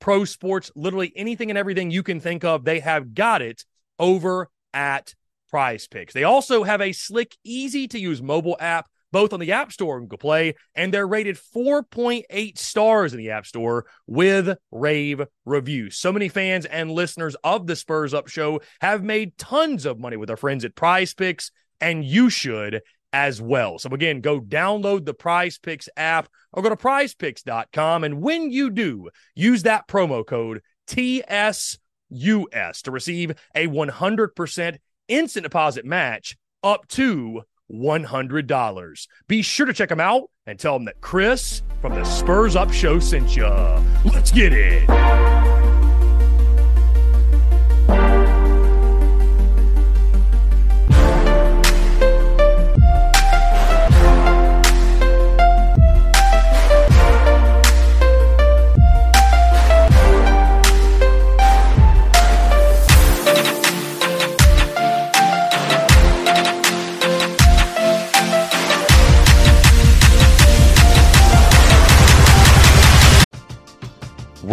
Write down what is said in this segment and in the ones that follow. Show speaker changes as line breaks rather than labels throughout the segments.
pro sports, literally anything and everything you can think of. They have got it over at Prize Picks. They also have a slick, easy to use mobile app, both on the App Store and Google Play, and they're rated 4.8 stars in the App Store with rave reviews. So many fans and listeners of the Spurs Up Show have made tons of money with their friends at Prize Picks, and you should as well. So again, go download the Prize Picks app or go to prizepicks.com. And when you do, use that promo code TSUS to receive a 100% instant deposit match up to $100. Be sure to check them out and tell them that Chris from the Spurs Up Show sent you. Let's get it.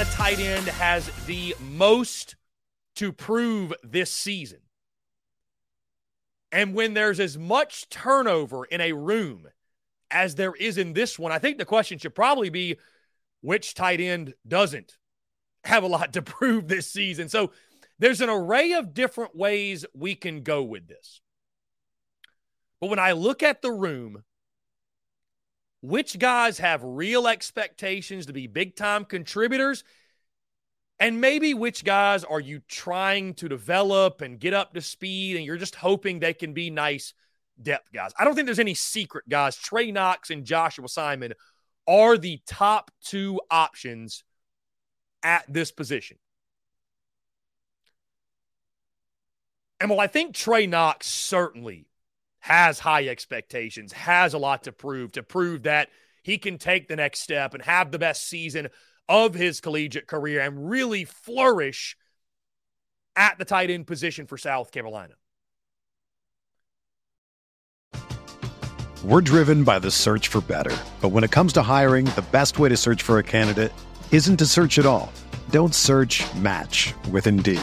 Carolina tight end has the most to prove this season? And when there's as much turnover in a room as there is in this one, I think the question should probably be which tight end doesn't have a lot to prove this season. So there's an array of different ways we can go with this. But when I look at the room, which guys have real expectations to be big time contributors? And maybe which guys are you trying to develop and get up to speed and you're just hoping they can be nice depth guys? I don't think there's any secret guys. Trey Knox and Joshua Simon are the top two options at this position. And well, I think Trey Knox certainly has high expectations, has a lot to prove, to prove that he can take the next step and have the best season of his collegiate career and really flourish at the tight end position for South Carolina.
We're driven by the search for better. But when it comes to hiring, the best way to search for a candidate isn't to search at all. Don't search match with Indeed.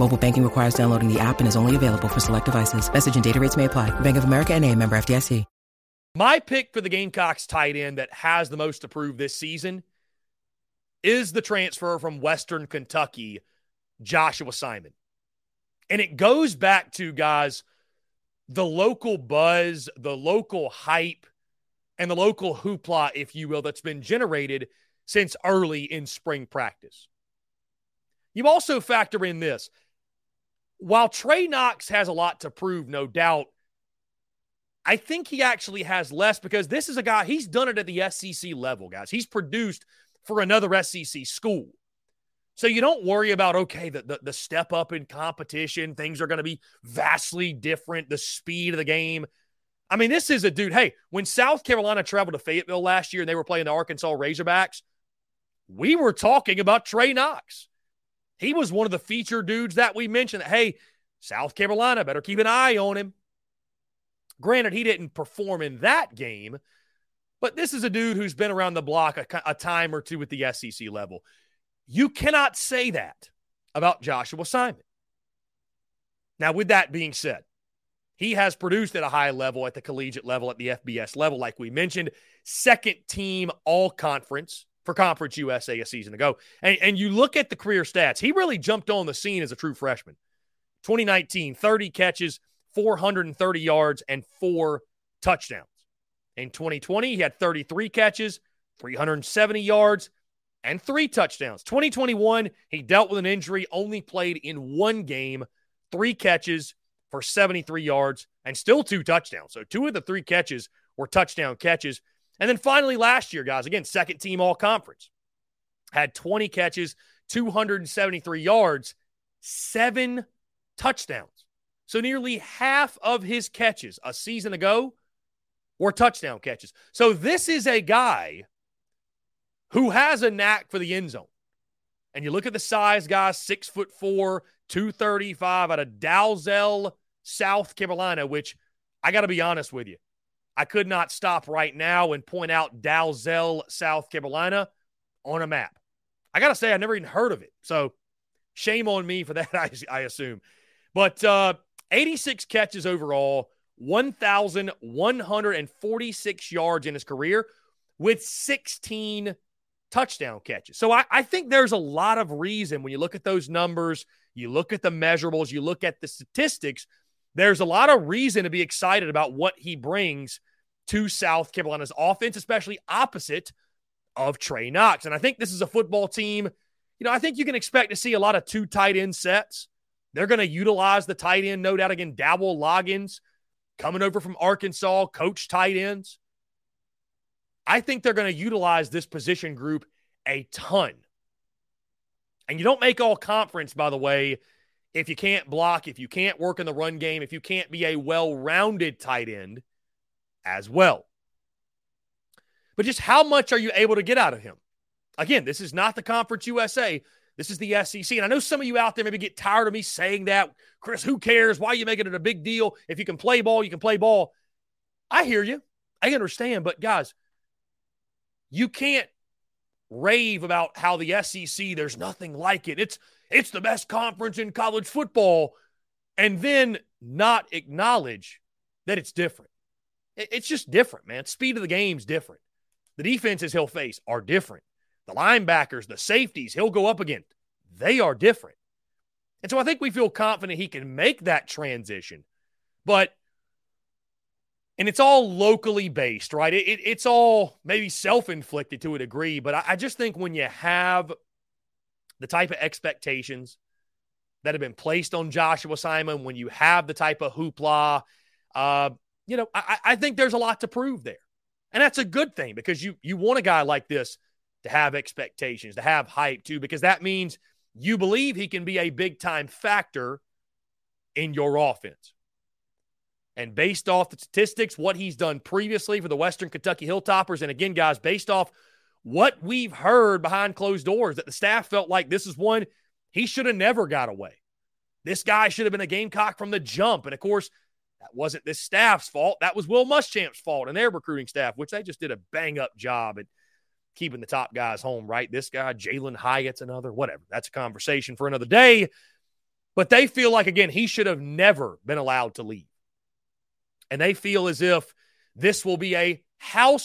Mobile banking requires downloading the app and is only available for select devices. Message and data rates may apply. Bank of America and a member FDIC.
My pick for the Gamecocks tight end that has the most to prove this season is the transfer from Western Kentucky, Joshua Simon. And it goes back to, guys, the local buzz, the local hype, and the local hoopla, if you will, that's been generated since early in spring practice. You also factor in this. While Trey Knox has a lot to prove, no doubt, I think he actually has less because this is a guy, he's done it at the SEC level, guys. He's produced for another SEC school. So you don't worry about, okay, the, the, the step up in competition, things are going to be vastly different, the speed of the game. I mean, this is a dude. Hey, when South Carolina traveled to Fayetteville last year and they were playing the Arkansas Razorbacks, we were talking about Trey Knox. He was one of the feature dudes that we mentioned. That, hey, South Carolina better keep an eye on him. Granted, he didn't perform in that game, but this is a dude who's been around the block a, a time or two at the SEC level. You cannot say that about Joshua Simon. Now, with that being said, he has produced at a high level at the collegiate level, at the FBS level, like we mentioned, second team all conference for Conference USA a season ago. And, and you look at the career stats, he really jumped on the scene as a true freshman. 2019, 30 catches, 430 yards, and four touchdowns. In 2020, he had 33 catches, 370 yards, and three touchdowns. 2021, he dealt with an injury, only played in one game, three catches for 73 yards, and still two touchdowns. So two of the three catches were touchdown catches. And then finally, last year, guys, again, second team all conference, had 20 catches, 273 yards, seven touchdowns. So nearly half of his catches a season ago were touchdown catches. So this is a guy who has a knack for the end zone. And you look at the size, guys, six foot four, 235 out of Dalzell, South Carolina, which I got to be honest with you. I could not stop right now and point out Dalzell, South Carolina on a map. I got to say, I never even heard of it. So shame on me for that, I, I assume. But uh, 86 catches overall, 1,146 yards in his career with 16 touchdown catches. So I, I think there's a lot of reason when you look at those numbers, you look at the measurables, you look at the statistics, there's a lot of reason to be excited about what he brings to South Carolina's offense, especially opposite of Trey Knox. And I think this is a football team. You know, I think you can expect to see a lot of two tight end sets. They're going to utilize the tight end, no doubt, again, Dowell Loggains coming over from Arkansas, coach tight ends. I think they're going to utilize this position group a ton. And you don't make all conference, by the way, if you can't block, if you can't work in the run game, if you can't be a well rounded tight end as well. But just how much are you able to get out of him? Again, this is not the Conference USA. This is the SEC. And I know some of you out there maybe get tired of me saying that. Chris, who cares? Why are you making it a big deal? If you can play ball, you can play ball. I hear you. I understand. But guys, you can't rave about how the SEC, there's nothing like it. It's it's the best conference in college football, and then not acknowledge that it's different. It's just different, man. Speed of the game's different. The defenses he'll face are different. The linebackers, the safeties he'll go up against, they are different. And so I think we feel confident he can make that transition. But and it's all locally based, right? It, it, it's all maybe self inflicted to a degree, but I, I just think when you have the type of expectations that have been placed on Joshua Simon, when you have the type of hoopla, uh, you know, I, I think there's a lot to prove there, and that's a good thing because you you want a guy like this to have expectations, to have hype too, because that means you believe he can be a big time factor in your offense. And based off the statistics, what he's done previously for the Western Kentucky Hilltoppers, and again, guys, based off what we've heard behind closed doors, that the staff felt like this is one he should have never got away. This guy should have been a Gamecock from the jump. And of course, that wasn't this staff's fault. That was Will Muschamp's fault and their recruiting staff, which they just did a bang up job at keeping the top guys home, right? This guy, Jalin Hyatt's another, whatever. That's a conversation for another day. But they feel like, again, he should have never been allowed to leave and they feel as if this will be a house.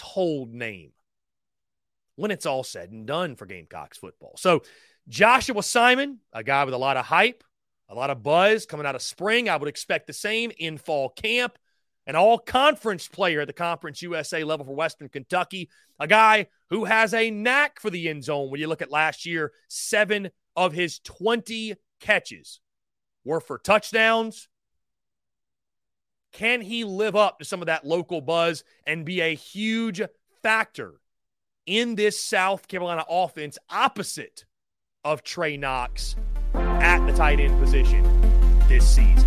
Hold name when it's all said and done for Gamecocks football. So, Joshua Simon, a guy with a lot of hype, a lot of buzz coming out of spring. I would expect the same in fall camp. An all conference player at the Conference USA level for Western Kentucky, a guy who has a knack for the end zone. When you look at last year, seven of his 20 catches were for touchdowns. Can he live up to some of that local buzz and be a huge factor in this South Carolina offense opposite of Trey Knox at the tight end position this season?